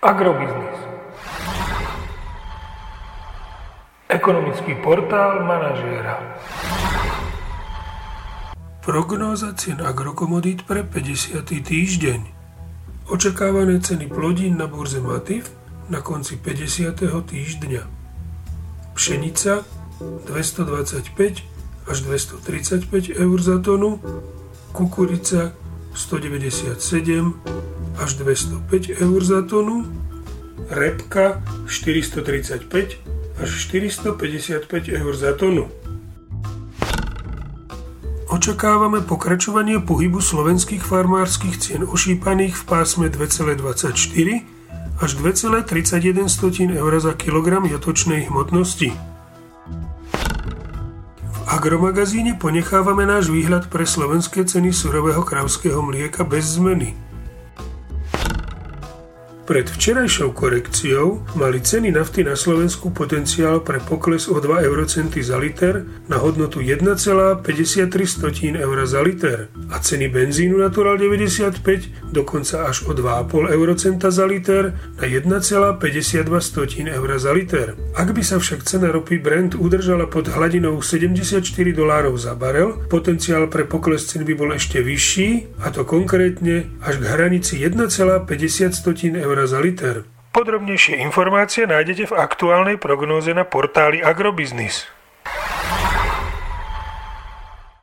Agrobiznis. Ekonomický portál manažéra. Prognóza cien agrokomodít pre 50. týždeň. Očakávané ceny plodín na burze Matif na konci 50. týždňa. Pšenica 225 až 235 eur za tonu, kukurica 197 až 205 eur za tonu, repka 435 až 455 eur za tonu. Očakávame pokračovanie pohybu slovenských farmárskych cien ošípaných v pásme 2,24 až 2,31 eur za kilogram jatočnej hmotnosti. V agromagazíne ponechávame náš výhľad pre slovenské ceny surového kravského mlieka bez zmeny – pred včerajšou korekciou mali ceny nafty na Slovensku potenciál pre pokles o 2 eurocenty za liter na hodnotu 1,53 eur za liter a ceny benzínu Natural 95 dokonca až o 2,5 eurocenta za liter na 1,52 eur za liter. Ak by sa však cena ropy Brent udržala pod hladinou 74 dolárov za barel, potenciál pre pokles cen by bol ešte vyšší, a to konkrétne až k hranici 1,50 eur eur za liter. Podrobnejšie informácie nájdete v aktuálnej prognóze na portáli Agrobiznis.